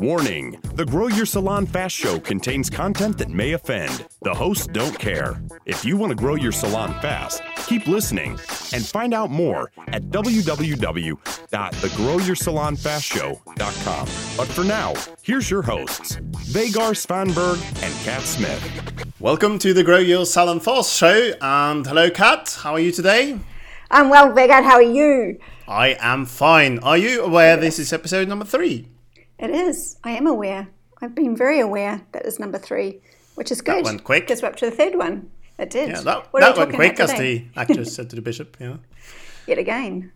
Warning The Grow Your Salon Fast Show contains content that may offend. The hosts don't care. If you want to grow your salon fast, keep listening and find out more at www.thegrowyoursalonfastshow.com. But for now, here's your hosts, Vegard Svanberg and Kat Smith. Welcome to the Grow Your Salon Fast Show. And hello, Kat. How are you today? I'm well, Vegard. How are you? I am fine. Are you aware this is episode number three? It is. I am aware. I've been very aware that is number three, which is good. That went quick. Because we're up to the third one. It did. Yeah, that, What that we went quick, as the actress said to the bishop. Yeah. Yet again.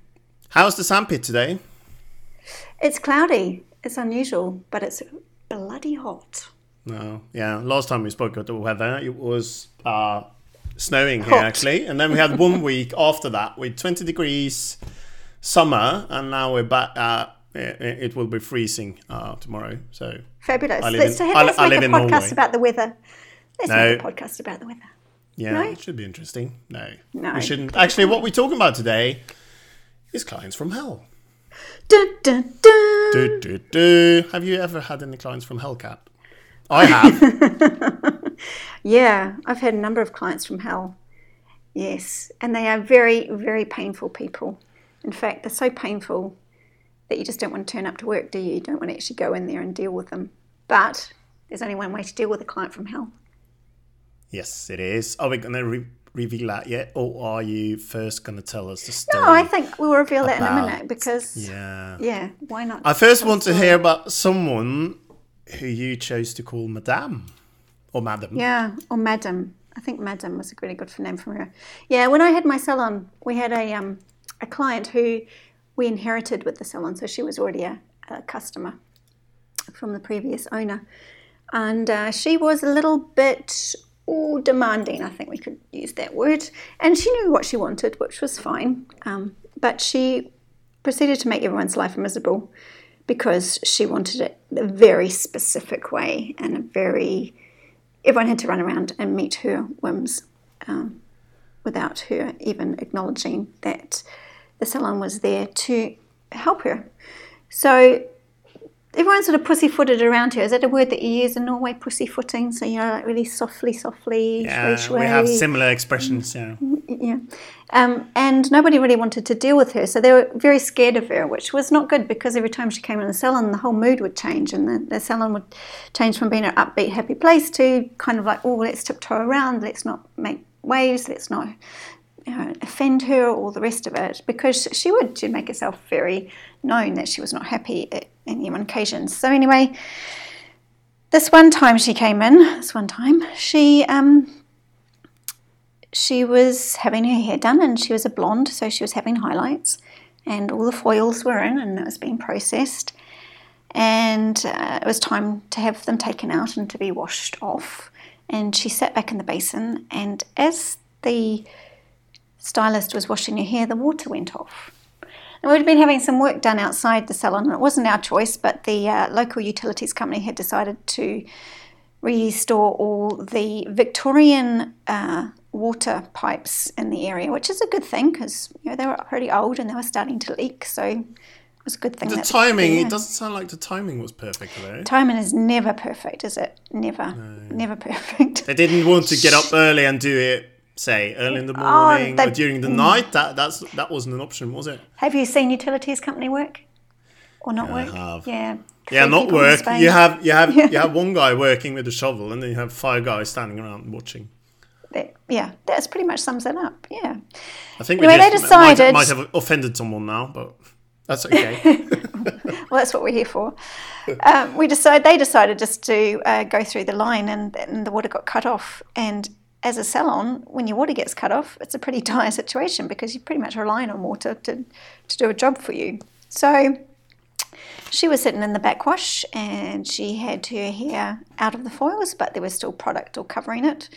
How's the sandpit today? It's cloudy. It's unusual, but it's bloody hot. No. Yeah. Last time we spoke about the weather, it was uh, snowing here actually, and then we had one week after that with 20 degrees summer, and now we're back. Uh, it, will be freezing uh, tomorrow. So Fabulous. I live let's in- let's I make live a podcast Norway. about the weather. Let's No. make a podcast about the weather. Yeah, No? it should be interesting. No, No. we shouldn't. Actually, what we're talking about today is clients from hell. Dun, dun, dun. Do, do, do. Have you ever had any clients from Hellcat? I have. Yeah, I've had a number of clients from hell. Yes, and they are very, very painful people. In fact, they're so painful that you just don't want to turn up to work, do you? You don't want to actually go in there and deal with them. But there's only one way to deal with a client from hell. yes, it is. Are we going to re- reveal that yet, or are you first going to tell us the story? No, I think we'll reveal that in a minute because, Yeah. yeah, why not? I first want to hear about someone who you chose to call Madame or Madam. Yeah, or Madam. I think Madam was a really good name from her. Yeah, when I had my salon, we had a um, a client who we inherited with the salon, so she was already a, a customer from the previous owner, and uh, she was a little bit oh, demanding. I think we could use that word, and she knew what she wanted, which was fine. Um, but she proceeded to make everyone's life miserable because she wanted it a very specific way and a very everyone had to run around and meet her whims um, without her even acknowledging that the salon was there to help her. So everyone sort of pussyfooted around her. Is that a word that you use in Norway? Pussyfooting. So you know, like really softly, softly, Yeah, we have similar expressions. Yeah. Yeah. Um, and nobody really wanted to deal with her. So they were very scared of her, which was not good because every time she came in the salon, the whole mood would change and the, the salon would change from being an upbeat, happy place to kind of like, oh, let's tiptoe around, let's not make waves, let's not you know, offend her, all the rest of it, because she would she'd make herself very known that she was not happy at any one occasion. So anyway, this one time she came in, this one time, she um, she was having her hair done and she was a blonde, so she was having highlights, and all the foils were in and it was being processed. And uh, it was time to have them taken out and to be washed off. And she sat back in the basin, and as the stylist was washing her hair, the water went off. And we'd been having some work done outside the salon, and it wasn't our choice, but the uh, local utilities company had decided to restore all the Victorian uh, water pipes in the area, which is a good thing because you know they were pretty old and they were starting to leak. So it was a good thing. The timing, it doesn't sound like the timing was perfect though. Timing is never perfect, is it? Never, never perfect. They didn't want to get up early and do it, say, early in the morning they- or during the night. That that's that wasn't an option, was it? Have you seen utilities company work or not work? have. Yeah. Yeah, not work. You have you have you have one guy working with a shovel, and then you have five guys standing around watching. That- yeah, that's pretty much sums it up. Yeah. I think Anyway, we they decided- might, might have offended someone now, but that's okay. Well, that's what we're here for. Um, we decided they decided just to uh, go through the line, and, and the water got cut off. And as a salon, when your water gets cut off, it's a pretty dire situation because you're pretty much relying on water to to do a job for you. So she was sitting in the backwash, and she had her hair out of the foils, but there was still product all covering it.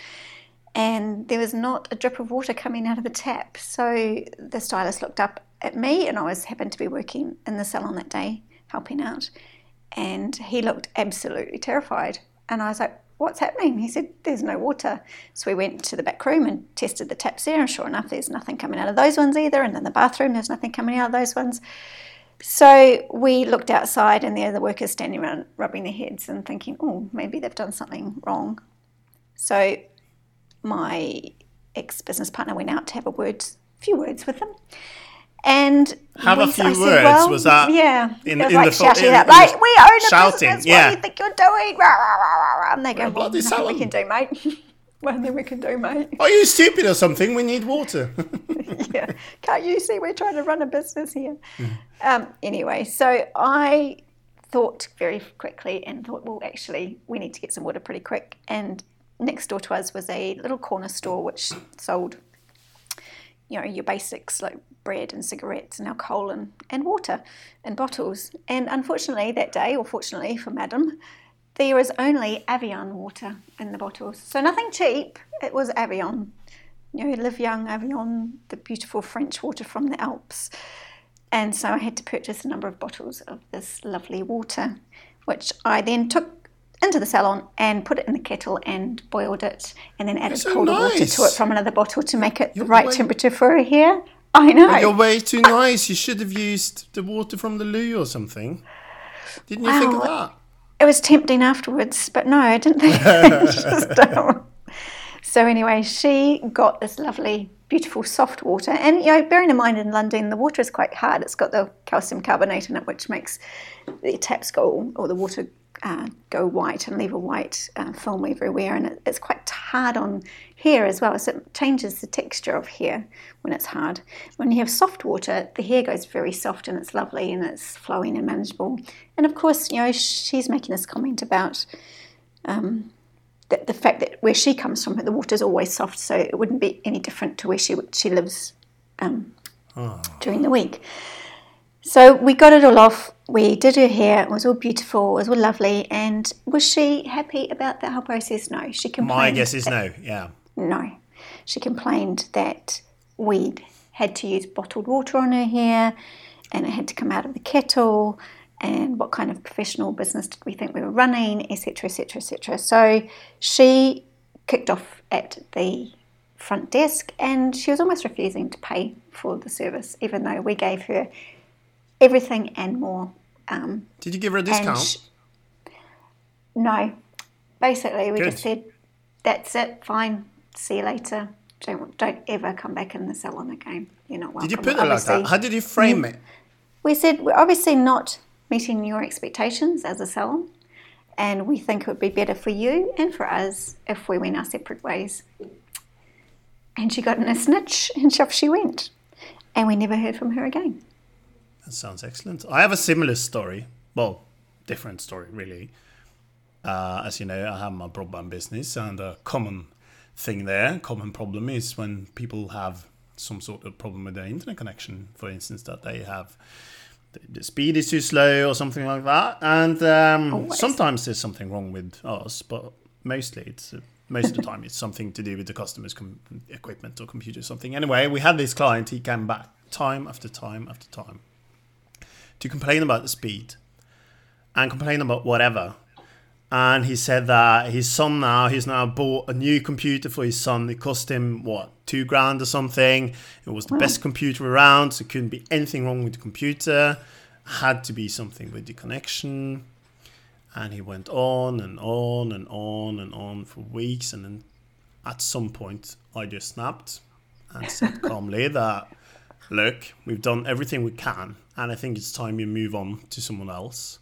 And there was not a drip of water coming out of the tap. So the stylist looked up at me, and I was happened to be working in the salon that day, helping out. And he looked absolutely terrified. And I was like, What's happening? He said, There's no water. So we went to the back room and tested the taps there, and sure enough, there's nothing coming out of those ones either. And in the bathroom, there's nothing coming out of those ones. So we looked outside, and there the workers standing around rubbing their heads and thinking, oh, maybe they've done something wrong. So my ex business partner went out to have a word, few words with them. And Have a we- few I said, words, well, was that yeah? in- was in like the shouting in- out, like we own a shouting, business. What yeah. do you think you're doing? Rah, rah, rah, And they go, well, nothing we can do, mate. well, then we can do, mate. Are you stupid or something? We need water. yeah. Can't you see we're trying to run a business here? Um, anyway, so I thought very quickly and thought, well, actually, we need to get some water pretty quick. And next door to us was a little corner store which sold, you know, your basics like bread and cigarettes and alcohol and, and water in bottles. And unfortunately, that day, or fortunately for Madam, there was only Evian water in the bottles. So nothing cheap, it was Evian you know, Live Young, Evian, the beautiful French water from the Alps. And so I had to purchase a number of bottles of this lovely water, which I then took into the salon and put it in the kettle and boiled it, and then added so colder water to it from another bottle to make it the You're right way- temperature for her hair. I know. You're way too nice. You should have used the water from the loo or something. Didn't you think of that? It was tempting afterwards, but no, I didn't think. Just, um, so anyway, she got this lovely, beautiful, soft water, and you know, bearing in mind in London, the water is quite hard. It's got the calcium carbonate in it, which makes the taps go or the water uh, go white and leave a white uh, film everywhere, and it, it's quite hard on hair as well. So it changes the texture of hair when it's hard. When you have soft water, the hair goes very soft and it's lovely and it's flowing and manageable. And of course, you know, she's making this comment about um, the, the fact that where she comes from, the water's always soft, so it wouldn't be any different to where she she lives um, during the week. So we got it all off. We did her hair. It was all beautiful. It was all lovely. And was she happy about that whole process? No. She complained. My guess is no. Yeah. No. She complained that we'd had to use bottled water on her hair and it had to come out of the kettle and what kind of professional business did we think we were running, etc., etc., etc. So she kicked off at the front desk and she was almost refusing to pay for the service, even though we gave her everything and more. Um, Did you give her a discount? no. Basically, we Good. just said, that's it, fine, see you later. Don't, don't ever come back in the salon again. You're not welcome. did you put it like that? How did you frame it? we said we're obviously not meeting your expectations as a salon, and we think it would be better for you and for us if we went our separate ways. And she got in a snitch, and off she went. And we never heard from her again. That sounds excellent. I have a similar story. Well, different story, really. Uh, as you know, I have my broadband business, and a common thing there, common problem is when people have some sort of problem with their internet connection. For instance, that they have the, speed is too slow or something like that. And um, sometimes there's something wrong with us, but mostly it's uh, most of the time it's something to do with the customer's com- equipment or computer or something. Anyway, we had this client. He came back time after time after time to complain about the speed and complain about whatever. And he said that his son now, he's now bought a new computer for his son. It cost him, what, two grand or something. It was the best computer around, so couldn't be anything wrong with the computer. Had to be something with the connection. And he went on and on and on and on for weeks. And then at some point, I just snapped and said calmly that, look, we've done everything we can. And I think it's time you move on to someone else.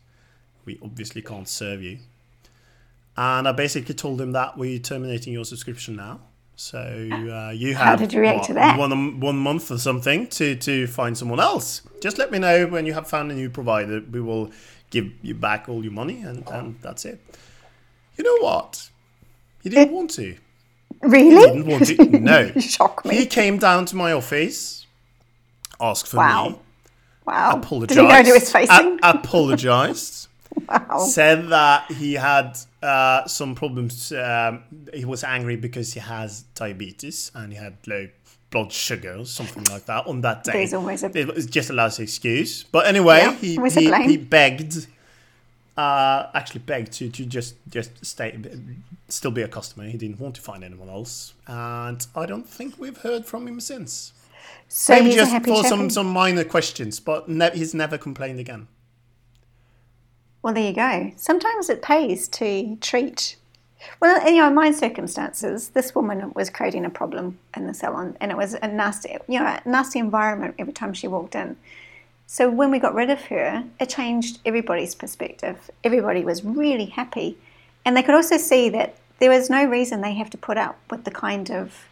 We obviously can't serve you. And I basically told him that we're terminating your subscription now. So uh, you have did you react what, to that? one one month or something to to find someone else. Just let me know when you have found a new provider. We will give you back all your money, and, and that's it. You know what? He didn't want to. Really? He Didn't want to. No. Shock me. He came down to my office, asked for Wow. me, wow. apologized. Did he know who was facing? a- apologized. wow. said that he had uh, some problems. Um, he was angry because he has diabetes and he had low blood sugar or something like that on that day. There's always a- It was just a last excuse. But anyway, Yeah, he, he, he begged, uh, actually begged to, to just just stay, still be a customer. He didn't want to find anyone else, and I don't think we've heard from him since. So Maybe just for some, some minor questions, but ne- he's never complained again. Well, there you go. Sometimes it pays to treat. Well, you know, in my circumstances, this woman was creating a problem in the salon, and it was a nasty, you know, a nasty environment every time she walked in. So when we got rid of her, it changed everybody's perspective. Everybody was really happy, and they could also see that there was no reason they have to put up with the kind of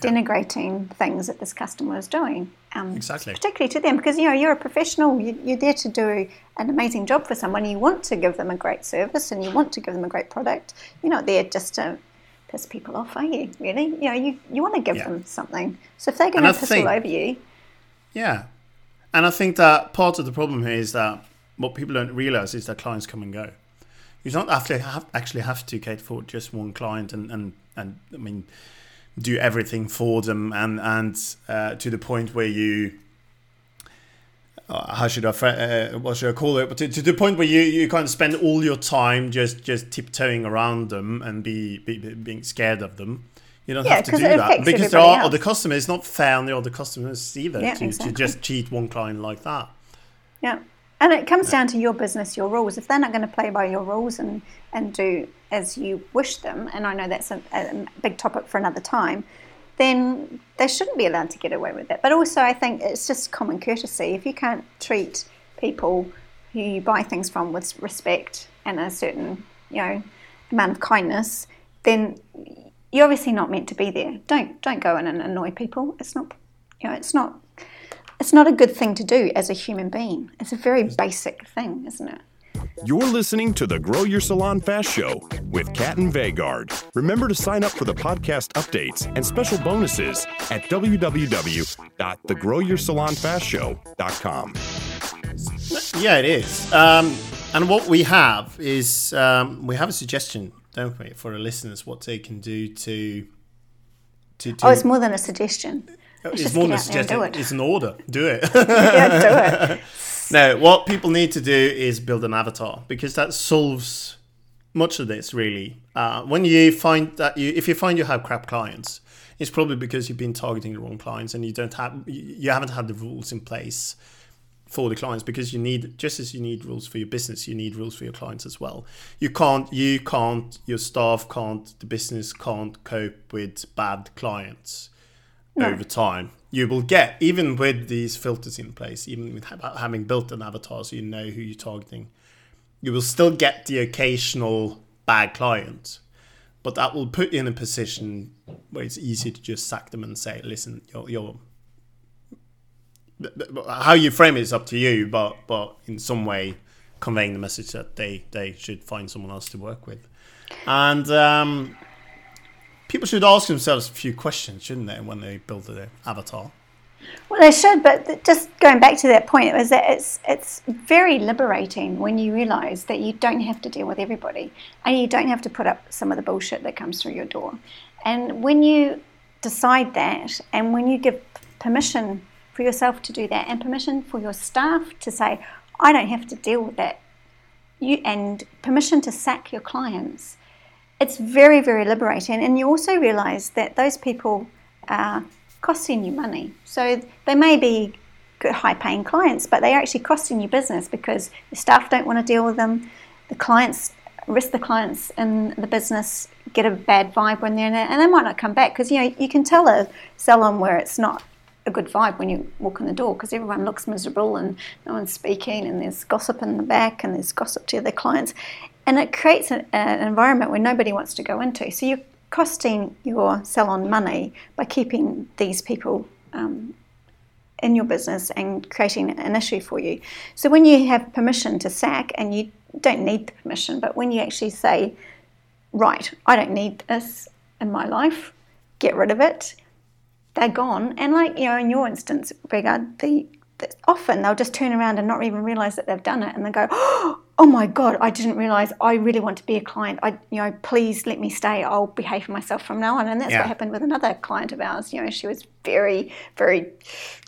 denigrating things that this customer is doing. Um, Exactly. Particularly to them, because you know you're a professional. You, you're there to do an amazing job for someone. You want to give them a great service, and you want to give them a great product. You're not there just to piss people off, are you? Really? You know, you, you want to give Yeah. them something. So if they're going And to piss think- all over you, Yeah. And I think that part of the problem here is that what people don't realize is that clients come and go. You don't actually have, actually have to cater for just one client and, and, and I mean, do everything for them and, and uh, to the point where you, uh, how should I, uh, what should I call it? But to, to the point where you, you of spend all your time just, just tiptoeing around them and be, be, be- being scared of them. You don't Yeah, have to do that because there are other customers. It's not fair on the other customers either Yeah, to, exactly. to just cheat one client like that. Yeah. And it comes down to your business, your rules. If they're not going to play by your rules and, and do as you wish them, and I know that's a, a big topic for another time, then they shouldn't be allowed to get away with it. But also, I think it's just common courtesy. If you can't treat people who you buy things from with respect and a certain, you know, amount of kindness, then you're obviously not meant to be there. Don't don't go in and annoy people. It's not, you know, it's not it's not a good thing to do as a human being. It's a very basic thing, isn't it? You're listening to the Grow Your Salon Fast Show with Kat and Vegard. Remember to sign up for the podcast updates and special bonuses at www.thegrowyoursalonfastshow.com. Yeah, it is. Um, and what we have is um, we have a suggestion, don't we, for the listeners what they can do to to. to Oh, it's more than a suggestion. Let's it's just more than a out there and suggestion. do it. It's an order. Do it. yeah, do it. no, what people need to do is build an avatar because that solves much of this really. Uh, when you find that you, if you find you have crap clients, it's probably because you've been targeting the wrong clients and you don't have, you haven't had the rules in place for the clients because you need just as you need rules for your business you need rules for your clients as well you can't you can't your staff can't the business can't cope with bad clients over time you will get even with these filters in place even with ha- having built an avatar so you know who you're targeting you will still get the occasional bad client. But that will put you in a position where it's easy to just sack them and say listen you're, you're how you frame it is up to you, but but in some way conveying the message that they they should find someone else to work with, and um, people should ask themselves a few questions, shouldn't they, when they build their avatar? Well, they should, but just going back to that point, it was that it's it's very liberating when you realise that you don't have to deal with everybody, and you don't have to put up some of the bullshit that comes through your door. And when you decide that, and when you give permission for yourself to do that, and permission for your staff to say, "I don't have to deal with that," you and permission to sack your clients, it's very, very liberating. And you also realize that those people are costing you money. So they may be high paying clients, but they're actually costing you business because the staff don't want to deal with them. The clients, of the clients in the business get a bad vibe when they're in it, and they might not come back because you know you can tell a salon where it's not a good vibe when you walk in the door because everyone looks miserable and no one's speaking and there's gossip in the back and there's gossip to their clients and it creates an, an environment where nobody wants to go into so you're costing your salon money by keeping these people um, in your business and creating an issue for you so when you have permission to sack and you don't need the permission but when you actually say right i don't need this in my life get rid of it they're gone. And like you know, in your instance, Vegard, the, the often they'll just turn around and not even realise that they've done it, and they go, "Oh my God, I didn't realise. I really want to be a client. I, you know, please let me stay. I'll behave myself from now on." And that's Yeah. what happened with another client of ours. You know, she was very, very,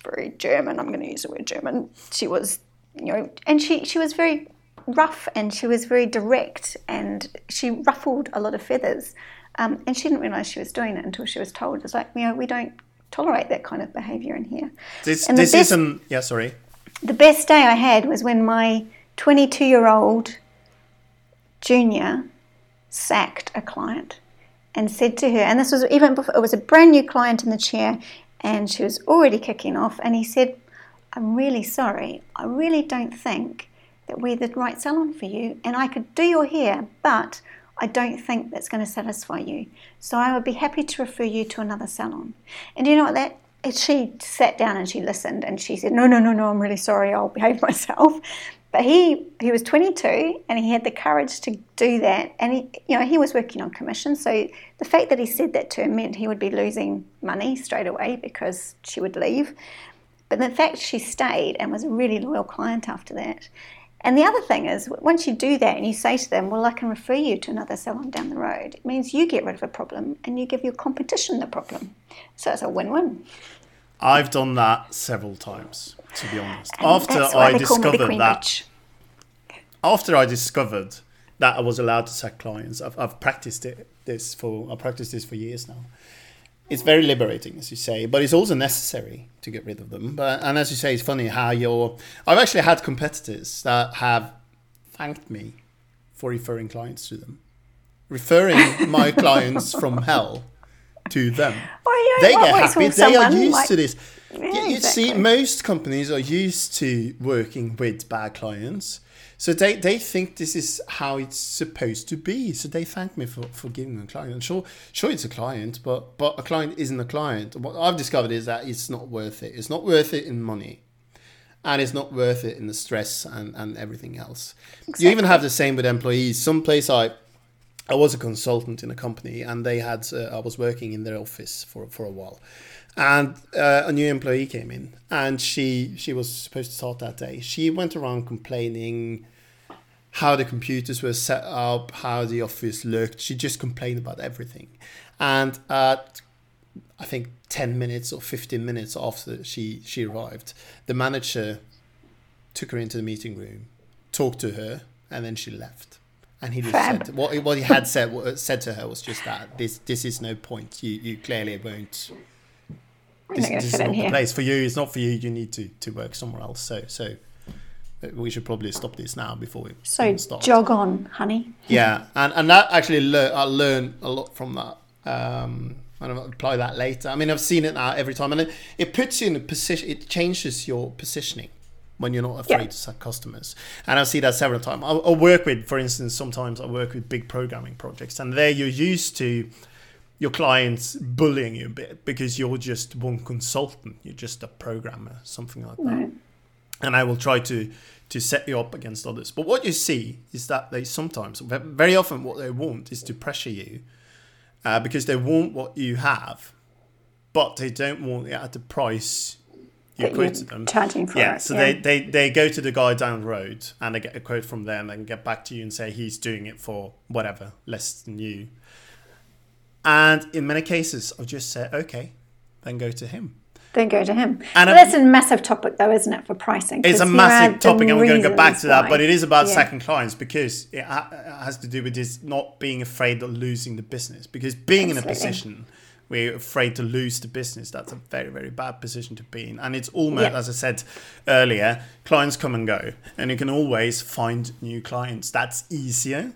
very German. I'm going to use the word German. She was, you know, and she she was very rough and she was very direct and she ruffled a lot of feathers. Um, and she didn't realise she was doing it until she was told. It's like, you know, we don't tolerate that kind of behaviour in here. This And this best- isn't. Yeah, sorry. The best day I had was when my 22 year old junior sacked a client and said to her, and this was even before, it was a brand new client in the chair, and she was already kicking off, and he said, I'm really sorry. I really don't think that we're the right salon for you, and I could do your hair, but I don't think that's going to satisfy you. So I would be happy to refer you to another salon. And you know what that? She sat down and she listened, and she said, "No, no, no, no. I'm really sorry. I'll behave myself." But he he was 22 and he had the courage to do that, and he you know he was working on commission. So the fact that he said that to her meant he would be losing money straight away because she would leave. But the fact she stayed and was a really loyal client after that. And the other thing is, once you do that and you say to them, well, I can refer you to another salon down the road, it means you get rid of a problem and you give your competition the problem. So it's a win win. I've done that several times, to be honest. After I they call me the discovered that, after I discovered that I was allowed to sack clients, I've, I've practiced it this for I practiced this for years now. It's very liberating, as you say, but it's also necessary to get rid of them. But and as you say, it's funny how you're. I've actually had competitors that have thanked me for referring clients to them, referring my clients from hell to them. Yeah, they get happy. They are used like- to this. Yeah, you, you see, most companies are used to working with bad clients. So they, they think this is how it's supposed to be. So they thank me for, for giving them a client. Sure, sure it's a client, but but a client isn't a client. What I've discovered is that it's not worth it. It's not worth it in money. And it's not worth it in the stress and, and everything else. You even have the same with employees. Some place I I was a consultant in a company, and they had. Uh, I was working in their office for for a while, and uh, a new employee came in, and she she was supposed to start that day. She went around complaining how the computers were set up, how the office looked. She just complained about everything, and at I think ten minutes or fifteen minutes after she she arrived, the manager took her into the meeting room, talked to her, and then she left. And he just Fab. said what what he had said said to her was just that this this is no point. You you clearly won't. This, this is not the here. place for you. It's not for you. You need to to work somewhere else. So so. We should probably stop this now before we So start. jog on, honey. Yeah, and and that actually lear- I learned a lot from that. Um, and I'll apply that later. I mean, I've seen it now every time, and it, it puts you in a position. It changes your positioning when you're not afraid Yeah. to sack customers. And I see that several times. I'll, I'll work with, for instance, sometimes I work with big programming projects, and there you're used to your clients bullying you a bit because you're just one consultant. You're just a programmer, something like that and I will try to to set you up against others. But what you see is that they sometimes, very often, what they want is to pressure you uh, because they want what you have, but they don't want it at the price you That quote you're to them. charging for yeah, it, so yeah. They, they they go to the guy down the road and they get a quote from them and get back to you and say he's doing it for whatever less than you. And in many cases, I'll just say okay, then go to him. Then go to him. And a- that's a massive topic, though, isn't it, for pricing? It's a massive topic, and we're going to go back to that. reasons But it is about Yeah. second clients because it ha- has to do with this not being afraid of losing the business. Because being in a position you're afraid to lose the business, that's a very, very bad position to be in. And it's almost, Yeah. as I said earlier, clients come and go, and you can always find new clients. That's easier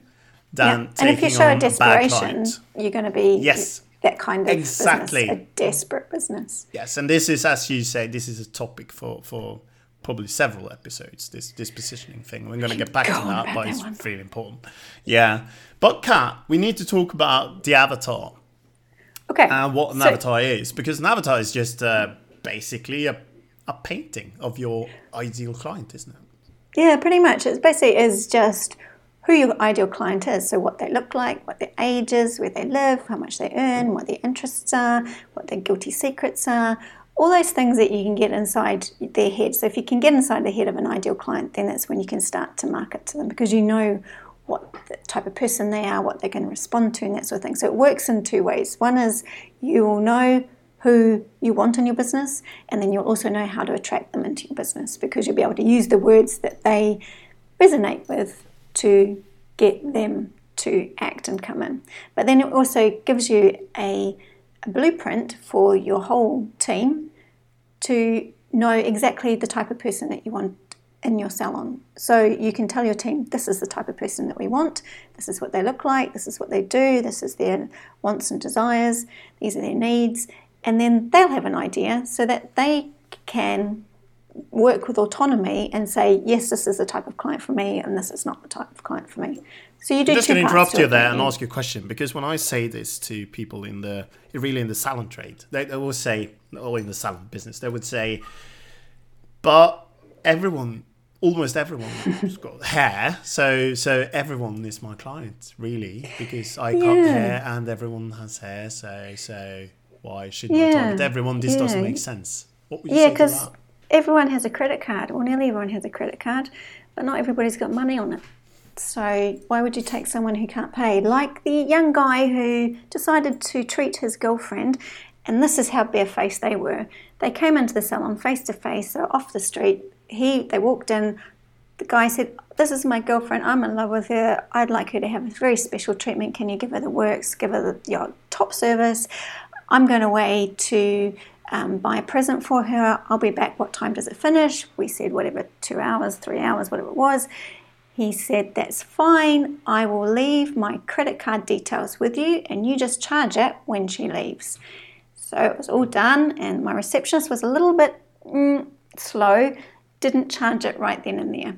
than Yeah. And taking if you show on a desperation, you're going to be Yes. that kind of Exactly. business, a desperate business. Yes, and this is, as you say, this is a topic for for probably several episodes. This this positioning thing. We're going to get back to Go on that, but that it's one. really important. Yeah, but Kat, we need to talk about the avatar Okay. and what an so- avatar is, because an avatar is just uh, basically a a painting of your ideal client, isn't it? Yeah, pretty much. It basically is just who your ideal client is. So, what they look like, what their age is, where they live, how much they earn, what their interests are, what their guilty secrets are. All those things that you can get inside their head. So, if you can get inside the head of an ideal client, then that's when you can start to market to them because you know what type of person they are, what they can respond to, and that sort of thing. So, it works in two ways. One is you will know who you want in your business, and then you'll also know how to attract them into your business because you'll be able to use the words that they resonate with to get them to act and come in. But then it also gives you a a blueprint for your whole team to know exactly the type of person that you want in your salon. So you can tell your team, this is the type of person that we want, this is what they look like, this is what they do, this is their wants and desires, these are their needs, and then they'll have an idea so that they can work with autonomy and say, yes, this is the type of client for me, and this is not the type of client for me. So you do. I'm just going to interrupt you there and ask you a question because when I say this to people in the really in the salon trade, they, they will say, or in the salon business, they would say, but everyone, almost everyone, has got hair, so so everyone is my client really because I cut Yeah. hair and everyone has hair, so so why shouldn't I target everyone? This doesn't make sense. What would you Yeah, because everyone has a credit card. or nearly everyone has a credit card, but not everybody's got money on it. So why would you take someone who can't pay? Like the young guy who decided to treat his girlfriend, and this is how barefaced they were. They came into the salon face to face, so off the street. He, they walked in. The guy said, "This is my girlfriend. I'm in love with her. I'd like her to have a very special treatment. Can you give her the works? Give her the your top service. I'm going away to um, buy a present for her. I'll be back. What time does it finish? We said whatever, two hours, three hours, whatever it was. He said, That's fine. I will leave my credit card details with you and you just charge it when she leaves. So it was all done, and my receptionist was a little bit mm, slow, didn't charge it right then and there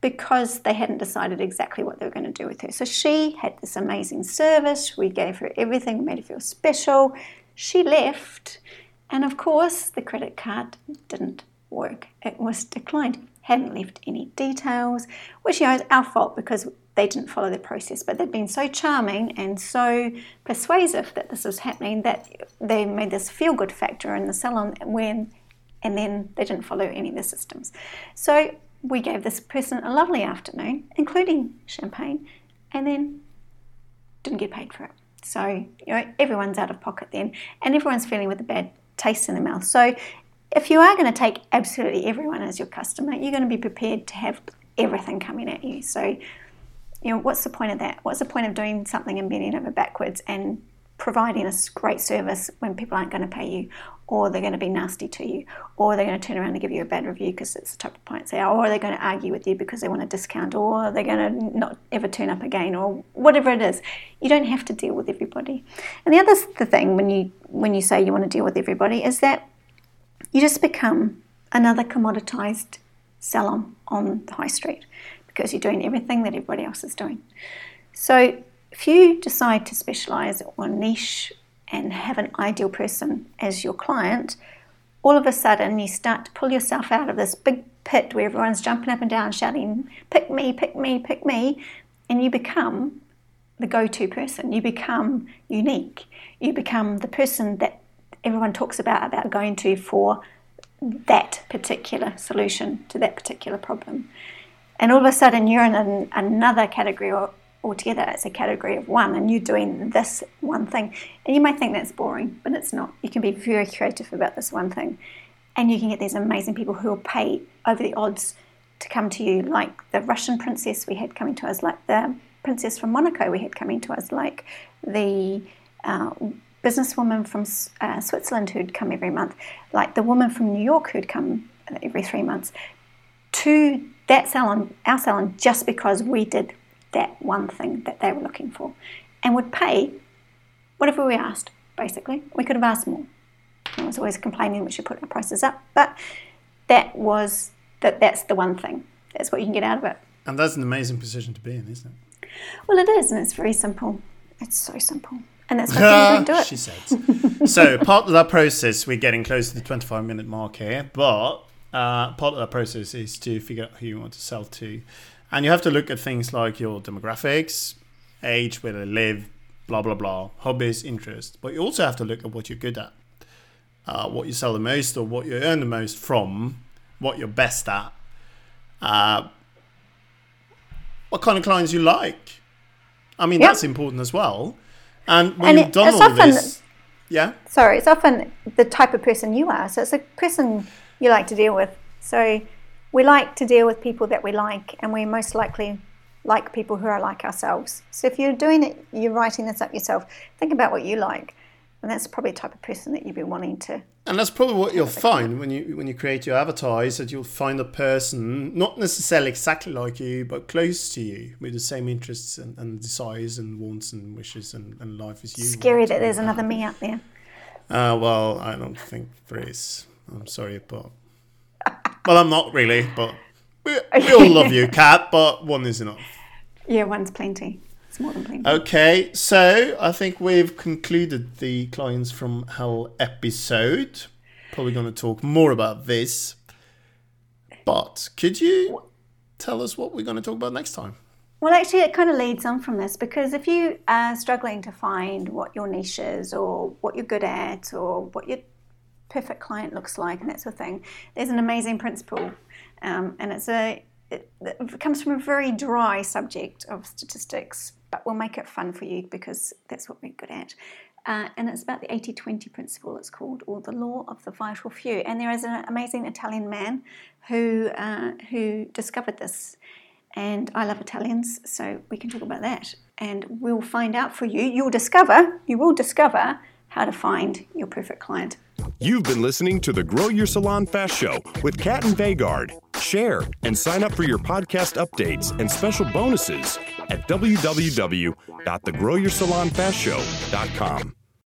because they hadn't decided exactly what they were going to do with her. So she had this amazing service. We gave her everything, made her feel special. She left, and of course, the credit card didn't work. It was declined. Hadn't left any details, which you know is our fault because they didn't follow the process. But they'd been so charming and so persuasive that this was happening that they made this feel-good factor in the salon when and then they didn't follow any of the systems. So we gave this person a lovely afternoon, including champagne, and then didn't get paid for it. So you know everyone's out of pocket then, and everyone's feeling with a bad taste in their mouth. So if you are going to take absolutely everyone as your customer, you're going to be prepared to have everything coming at you. So you know what's the point of that? What's the point of doing something and bending over backwards and providing a great service when people aren't going to pay you, or they're going to be nasty to you, or they're going to turn around and give you a bad review because it's the type of clients they are, or they're going to argue with you because they want a discount, or they're going to not ever turn up again, or whatever it is. You don't have to deal with everybody. And the other the thing when you when you say you want to deal with everybody is that you just become another commoditized salon on the high street because you're doing everything that everybody else is doing. So if you decide to specialize or niche and have an ideal person as your client, all of a sudden you start to pull yourself out of this big pit where everyone's jumping up and down shouting, pick me, pick me, pick me, and you become the go to person. You become unique. You become the person that everyone talks about about going to for that particular solution to that particular problem. And all of a sudden, you're in an, another category al- altogether. It's a category of one, and you're doing this one thing. And you might think that's boring, but it's not. You can be very creative about this one thing. And you can get these amazing people who will pay over the odds to come to you, like the Russian princess we had coming to us, like the princess from Monaco we had coming to us, like the uh, businesswoman from uh, Switzerland who'd come every month, like the woman from New York who'd come every three months, to that salon, our salon, just because we did that one thing that they were looking for, and would pay whatever we asked. Basically, we could have asked more. I was always complaining we should put our prices up, but that was that. That's the one thing. That's what you can get out of it. And that's an amazing position to be in, isn't it? Well, it is, and it's very simple. It's so simple, and that's why people don't do it. she said. so part of that process, we're getting close to the 25 minute mark here, but uh, part of that process is to figure out who you want to sell to. And you have to look at things like your demographics, age, where they live, blah, blah, blah, hobbies, interests. But you also have to look at what you're good at, uh, what you sell the most or what you earn the most from, what you're best at, uh, what kind of clients you like. I mean, Yep. that's important as well. And when And you've done all often- this, yeah, Sorry, it's often the type of person you are. So it's a person you like to deal with. So we like to deal with people that we like, and we most likely like people who are like ourselves. So if you're doing it, you're writing this up yourself. Think about what you like. And that's probably the type of person that you'd be wanting to. And that's probably what you'll find when you when you create your avatars that you'll find a person not necessarily exactly like you, but close to you with the same interests and, and desires and wants and wishes and, and life as you. Scary that there's another me out there. Uh, well, I don't think there is. I'm sorry, but well, I'm not really, but we, we all love you, Kat. But one is enough. Yeah, one's plenty. It's more than plenty. Okay, so I think we've concluded the clients from Hell episode. Probably going to talk more about this. But could you tell us what we're going to talk about next time? Well, actually, it kind of leads on from this because if you are struggling to find what your niche is or what you're good at or what your perfect client looks like and that sort of thing, there's an amazing principle. Um, and it's a, it, it comes from a very dry subject of statistics, but we'll make it fun for you because that's what we're good at. Uh, and it's about the 80 20 principle, it's called, or the law of the vital few. And there is an amazing Italian man who, uh, who discovered this. And I love Italians, so we can talk about that. And we'll find out for you. You'll discover, you will discover how to find your perfect client. You've been listening to the Grow Your Salon Fast Show with Kat and Vegard. Share and sign up for your podcast updates and special bonuses at www.thegrowyoursalonfastshow.com.